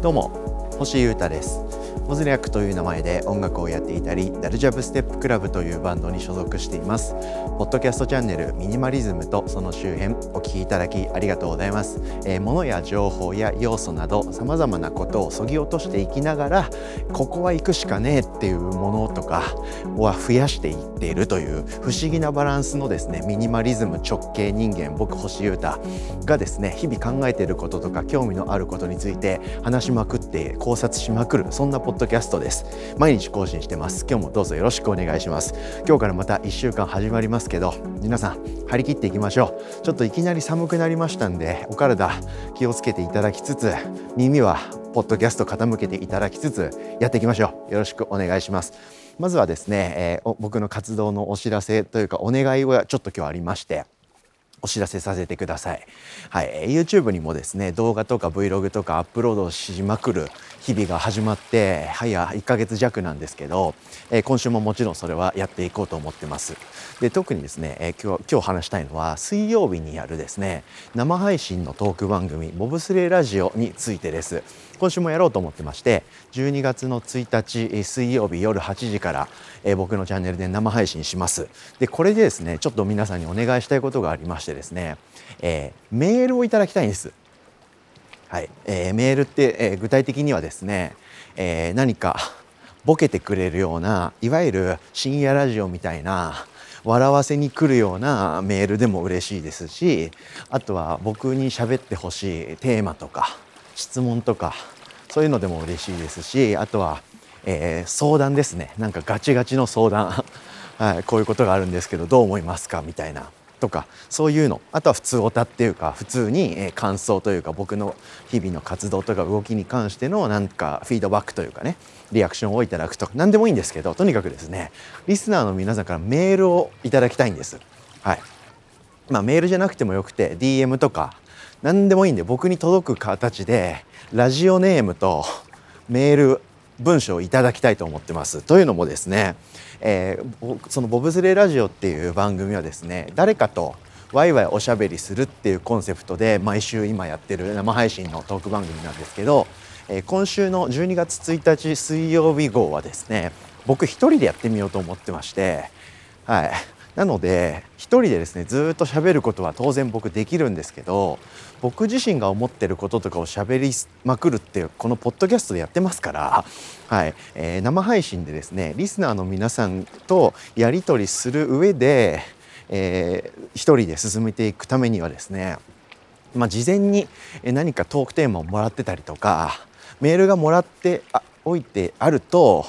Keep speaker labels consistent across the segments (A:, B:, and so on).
A: どうも星優太です。モズリャックという名前で音楽をやっていたりダルジャブステップクラブというバンドに所属しています。ポッドキャストチャンネルミニマリズムとその周辺お聞きいただきありがとうございます、えー、物や情報や要素など様々なことをそぎ落としていきながらここは行くしかねえっていうものとかは増やしていっているという不思議なバランスのですねミニマリズム直系人間僕星優太がですね日々考えていることとか興味のあることについて話しまくって考察しまくるそんなポッドドキャストです。毎日更新してます。今日もどうぞよろしくお願いします。今日からまた1週間始まりますけど皆さん張り切っていきましょう。ちょっといきなり寒くなりましたんでお体気をつけていただきつつ耳はポッドキャスト傾けていただきつつやっていきましょう。よろしくお願いします。まずはですね、えー、僕の活動のお知らせというかお願いがちょっと今日ありましてお知らせさせてください。はい、YouTube にもですね動画とか Vlog とかアップロードしまくる日々が始まって早1ヶ月弱なんですけど、えー、今週ももちろんそれはやっていこうと思ってます。で特にですね、えー、今日今日話したいのは水曜日にやるですね生配信のトーク番組「ボブスレーラジオ」についてです。今週もやろうと思ってまして12月の1日水曜日夜8時から、えー、僕のチャンネルで生配信します。でこれでですねちょっと皆さんにお願いしたいことがありましてですね、えー、メールをいただきたいんです。はい、えー、メールって、え具体的にはですね、え何かボケてくれるようないわゆる深夜ラジオみたいな笑わせに来るようなメールでも嬉しいですしあとは僕に喋ってほしいテーマとか質問とかそういうのでも嬉しいですしあとは、えー、相談ですね。なんかガチガチの相談、はい、こういうことがあるんですけどどう思いますか？みたいな。とかそういうの。あとは普通オタっていうか普通に、え感想というか僕の日々の活動とか動きに関してのなんかフィードバックというかねリアクションをいただくとか何でもいいんですけどとにかくですねリスナーの皆さんからメールをいただきたいんです。はい。まあ、メールじゃなくてもよくて DM とか何でもいいんで僕に届く形でラジオネームとメール文章をいただきたいと思ってます。というのもですね、えー、そのボブスレーラジオっていう番組はですね誰かとワイワイおしゃべりするっていうコンセプトで毎週今やってる生配信のトーク番組なんですけど、えー、今週の12月1日水曜日号はですね僕一人でやってみようと思ってまして、はい、なので一人でですねずっと喋ることは当然僕できるんですけど僕自身が思ってることとかを喋りまくるってこのポッドキャストでやってますから、はいえー、生配信でですねリスナーの皆さんとやり取りする上で、えー、一人で進めていくためにはですねまあ、事前に何かトークテーマをもらってたりとかメールがもらっておいてあると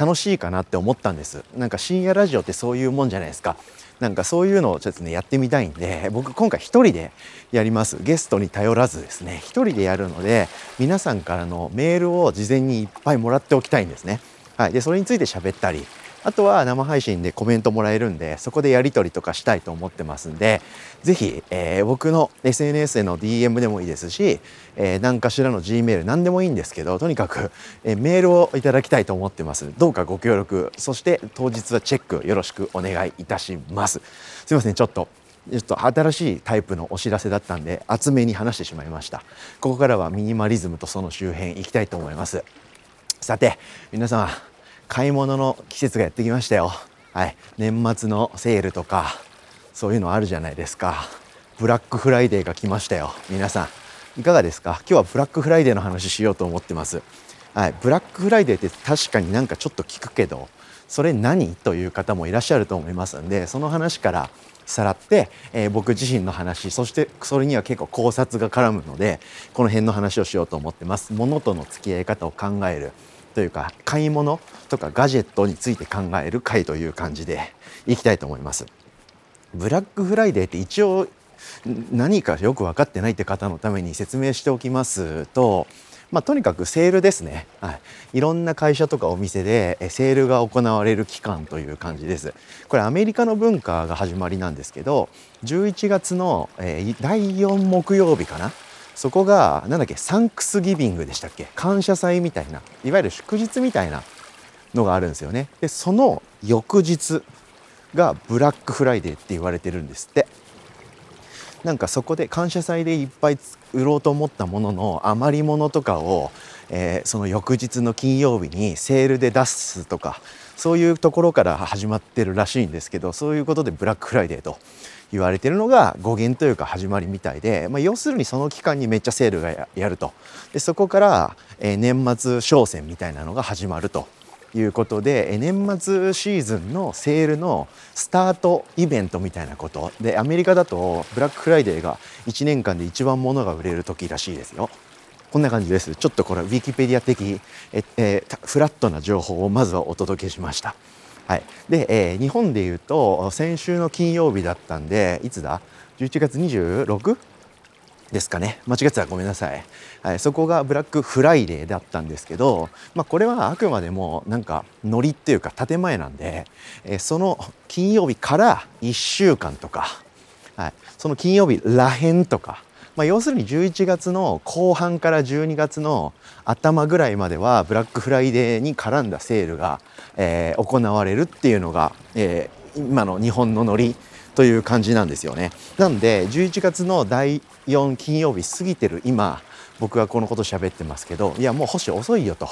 A: 楽しいかなって思ったんです。なんか深夜ラジオってそういうもんじゃないですか。なんかそういうのをちょっとねやってみたいんで僕今回一人でやります。ゲストに頼らずですね。一人でやるので皆さんからのメールを事前にいっぱいもらっておきたいんですね。はい。でそれについて喋ったりあとは生配信でコメントもらえるんでそこでやり取りとかしたいと思ってますんで是非、えー、僕の SNS への DM でもいいですし、えー、何かしらの G メール何でもいいんですけどとにかく、えー、メールをいただきたいと思ってます。どうかご協力そして当日はチェックよろしくお願いいたします。すいませんちょっとちょっと新しいタイプのお知らせだったんで厚めに話してしまいました。ここからはミニマリズムとその周辺いきたいと思います。さて皆様買い物の季節がやってきましたよ。はい、年末のセールとかそういうのあるじゃないですか。ブラックフライデーが来ましたよ。皆さんいかがですか？今日はブラックフライデーの話しようと思ってます。はい、ブラックフライデーって確かになんかちょっと聞くけど、それ何という方もいらっしゃると思いますんで、その話からさらって、えー、僕自身の話そしてそれには結構考察が絡むのでこの辺の話をしようと思ってます物との付き合い方を考えるというか買い物とかガジェットについて考える回という感じでいきたいと思います。ブラックフライデーって一応何かよく分かってないって方のために説明しておきますと、まあ、とにかくセールですね、はい、いろんな会社とかお店でセールが行われる期間という感じです。これアメリカの文化が始まりなんですけど11月の第4木曜日かなそこが何だっけサンクスギビングでしたっけ？感謝祭みたいないわゆる祝日みたいなのがあるんですよね。でその翌日がブラックフライデーって言われてるんですって。なんかそこで感謝祭でいっぱい売ろうと思ったものの余り物とかを、えー、その翌日の金曜日にセールで出すとかそういうところから始まってるらしいんですけどそういうことでブラックフライデーと言われてるのが語源というか始まりみたいで、まあ、要するにその期間にめっちゃセールがやると。でそこから、えー、年末商戦みたいなのが始まると。いうことで年末シーズンのセールのスタートイベントみたいなことでアメリカだとブラックフライデーが1年間で一番物が売れる時らしいですよ。こんな感じです。ちょっとこれウィキペディア的え、え、フラットな情報をまずはお届けしました。はい、で、えー、日本でいうと先週の金曜日だったんでいつだ？11月 26? ですかね。間違ってたらごめんなさい、はい、そこがブラックフライデーだったんですけど、まあ、これはあくまでもなんかノリっていうか建前なんで、え、その金曜日から1週間とか、はい、その金曜日らへんとか、まあ、要するに11月の後半から12月の頭ぐらいまではブラックフライデーに絡んだセールが、えー、行われるっていうのが、えー、今の日本のノリという感じなんですよね。なんで11月の第4金曜日過ぎてる今僕はこのこと喋ってますけどいやもう星遅いよと。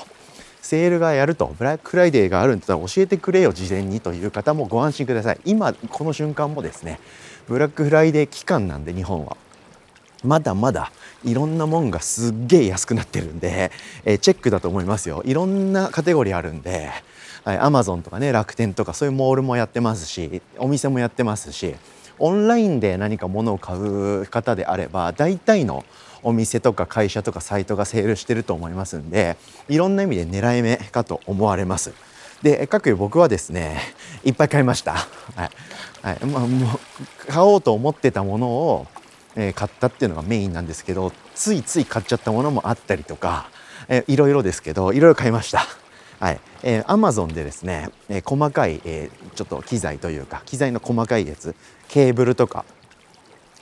A: セールがやるとブラックフライデーがあるんだったら教えてくれよ事前にという方もご安心ください今この瞬間もですねブラックフライデー期間なんで日本はまだまだいろんなもんがすっげえ安くなってるんで、えー、チェックだと思いますよいろんなカテゴリーあるんではい、アマゾンとかね楽天とかそういうモールもやってますしお店もやってますしオンラインで何か物を買う方であれば大体のお店とか会社とかサイトがセールしてると思いますんでいろんな意味で狙い目かと思われます。で各有僕はですねいっぱい買いました。はいはいまあ、もう買おうと思ってたものを、えー、買ったっていうのがメインなんですけどついつい買っちゃったものもあったりとか、えー、いろいろですけどいろいろ買いました。はい、えー、Amazon でですね、えー、細かい、えー、ちょっと機材というか機材の細かいやつケーブルとか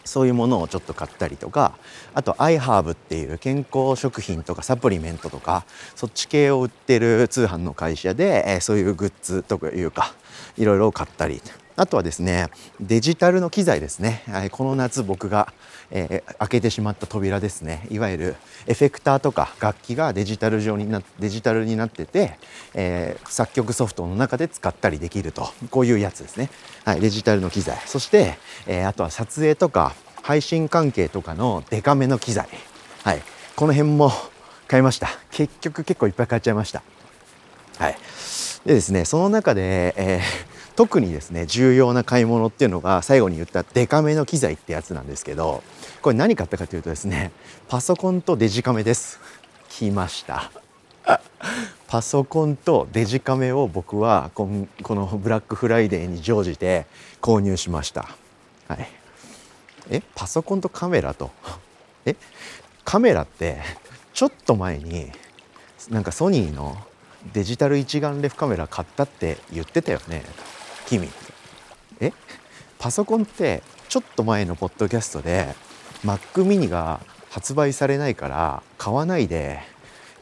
A: そういうものをちょっと買ったりとかあとアイハーブっていう健康食品とかサプリメントとかそっち系を売ってる通販の会社で、えー、そういうグッズというかいろいろ買ったり。あとはですねデジタルの機材ですね。はいこの夏僕が、えー、開けてしまった扉ですね。いわゆるエフェクターとか楽器がデジタル上になデジタルになってて、えー、作曲ソフトの中で使ったりできると。こういうやつですね、はい、デジタルの機材。そして、えー、あとは撮影とか配信関係とかのデカめの機材、はい、この辺も買いました。結局結構いっぱい買っちゃいました。はい。でですねその中で、えー特にですね重要な買い物っていうのが最後に言ったデカめの機材ってやつなんですけどこれ何買ったかというとですねパソコンとデジカメです。来ました。パソコンとデジカメを僕はこのブラックフライデーに乗じて購入しました。はい。えパソコンとカメラと？えカメラってちょっと前になんかソニーのデジタル一眼レフカメラ買ったって言ってたよね。君。え？パソコンってちょっと前のポッドキャストで Mac mini が発売されないから買わないで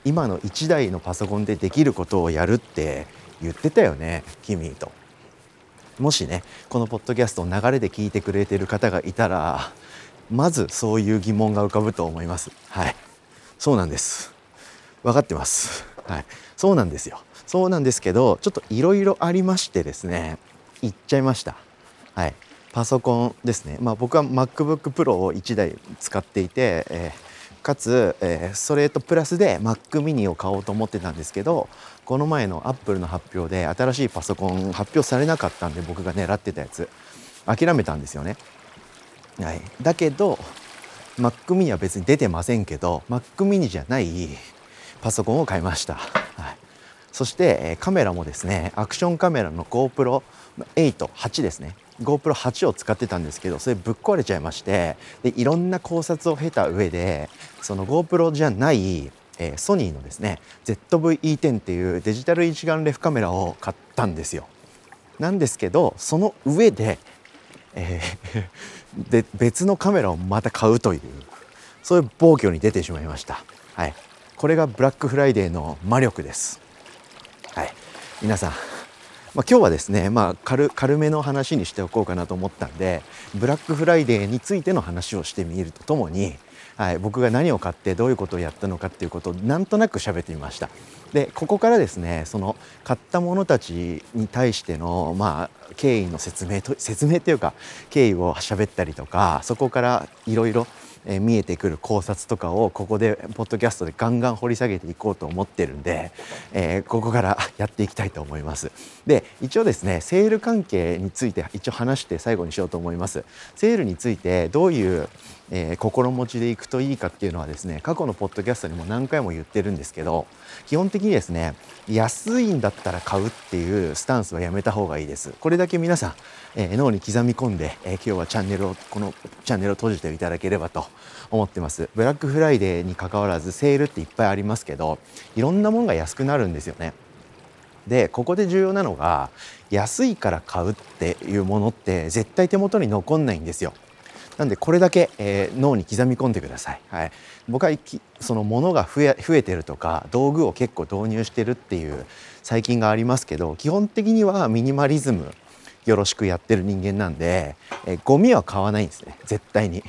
A: 今の1台のパソコンでできることをやるって言ってたよね君と。もしねこのポッドキャストを流れで聞いてくれてる方がいたらまずそういう疑問が浮かぶと思います。はい。そうなんです。分かってます。はい。そうなんですよ。そうなんですけどちょっといろいろありましてですねいっちゃいました。はい、パソコンですね、まあ、僕は MacBook Pro を1台使っていて、えー、かつ、えー、それとプラスで Mac mini を買おうと思ってたんですけどこの前の Apple の発表で新しいパソコン発表されなかったんで僕が狙ってたやつ諦めたんですよね。はい、だけど Mac mini は別に出てませんけど Mac mini じゃないパソコンを買いました。そしてカメラもですねアクションカメラの GoPro 88ですね GoPro8 を使ってたんですけどそれぶっ壊れちゃいましてでいろんな考察を経た上でその GoPro じゃないえー、ソニーのですね ZV-E10 っていうデジタル一眼レフカメラを買ったんですよ。なんですけどその上で,、えー で別のカメラをまた買うというそういう暴挙に出てしまいました。はい、これがブラックフライデーの魔力です。はい、皆さんまあ、今日はですね、まあ軽、軽めの話にしておこうかなと思ったんでブラックフライデーについての話をしてみるとともにはい、僕が何を買ってどういうことをやったのかっていうことをなんとなく喋ってみました。でここからですねその買ったものたちに対してのまあ経緯の説明と説明というか経緯を喋ったりとかそこからいろいろえ見えてくる考察とかをここでポッドキャストでガンガン掘り下げていこうと思ってるんで、えー、ここからやっていきたいと思います。で一応ですねセール関係について一応話して最後にしようと思います。セールについてどういうえー、心持ちでいくといいかっていうのはですね過去のポッドキャストにも何回も言ってるんですけど基本的にですね安いんだったら買うっていうスタンスはやめた方がいいです。これだけ皆さん、えー、脳に刻み込んで、えー、今日はチャンネルをこのチャンネルを閉じていただければと思ってます。ブラックフライデーに関わらずセールっていっぱいありますけどいろんなもんが安くなるんですよね。でここで重要なのが安いから買うっていうものって絶対手元に残んないんですよ。なんでこれだけ、えー、脳に刻み込んでください。はい、僕はその物が増え増えてるとか道具を結構導入してるっていう最近がありますけど基本的にはミニマリズムよろしくやってる人間なんで、えー、ゴミは買わないんですね絶対に。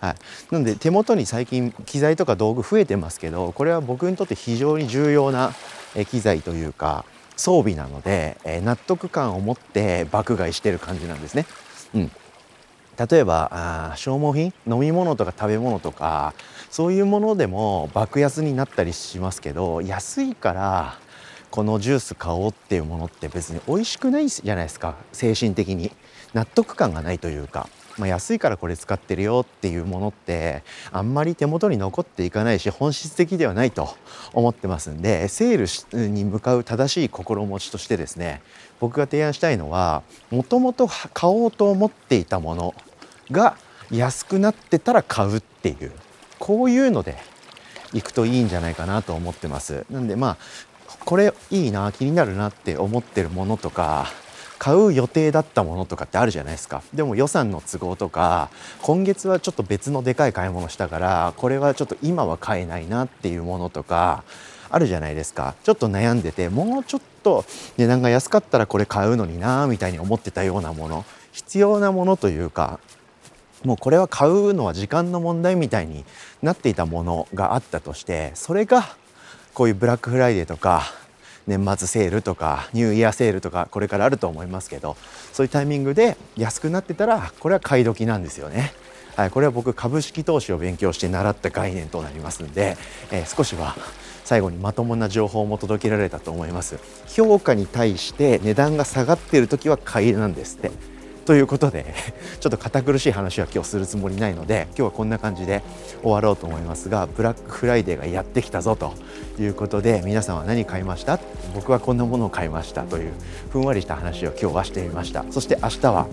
A: はい、なので手元に最近機材とか道具増えてますけどこれは僕にとって非常に重要な機材というか装備なので、え納得感を持って爆買いしてる感じなんですね。うん、例えばあ消耗品飲み物とか食べ物とかそういうものでも爆安になったりしますけど安いからこのジュース買おうっていうものって別に美味しくないじゃないですか。精神的に。納得感がないというか、まあ、安いからこれ使ってるよっていうものってあんまり手元に残っていかないし本質的ではないと思ってますんでセールに向かう正しい心持ちとしてですね僕が提案したいのはもともと買おうと思っていたものが安くなってたら買うっていうこういうので行くといいんじゃないかなと思ってます。なんでまあこれいいな気になるなって思ってるものとか買う予定だったものとかってあるじゃないですか。でも予算の都合とか今月はちょっと別のでかい買い物したからこれはちょっと今は買えないなっていうものとかあるじゃないですか。ちょっと悩んでてもうちょっと値段が安かったらこれ買うのになみたいに思ってたようなもの。必要なものというかもうこれは買うのは時間の問題みたいになっていたものがあったとしてそれがこういうブラックフライデーとか年末セールとかニューイヤーセールとかこれからあると思いますけどそういうタイミングで安くなってたらこれは買い時なんですよね。はい、これは僕株式投資を勉強して習った概念となりますので、えー、少しは最後にまともな情報も届けられたと思います評価に対して値段が下がっている時は買いなんですってということで ちょっと堅苦しい話は今日するつもりないので今日はこんな感じで終わろうと思いますがブラックフライデーがやってきたぞということで皆さんは何買いました？僕はこんなものを買いましたというふんわりした話を今日はしてみました。そして明日は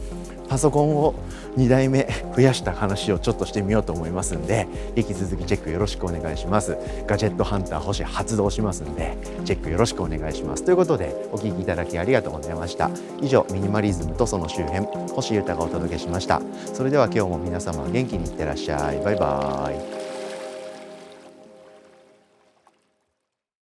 A: パソコンを2台目増やした話をちょっとしてみようと思いますんで引き続きチェックよろしくお願いします。ガジェットハンター星発動しますんでチェックよろしくお願いします。ということでお聞きいただきありがとうございました。以上ミニマリズムとその周辺星豊がお届けしました。それでは今日も皆様元気にいってらっしゃい。バイバーイ。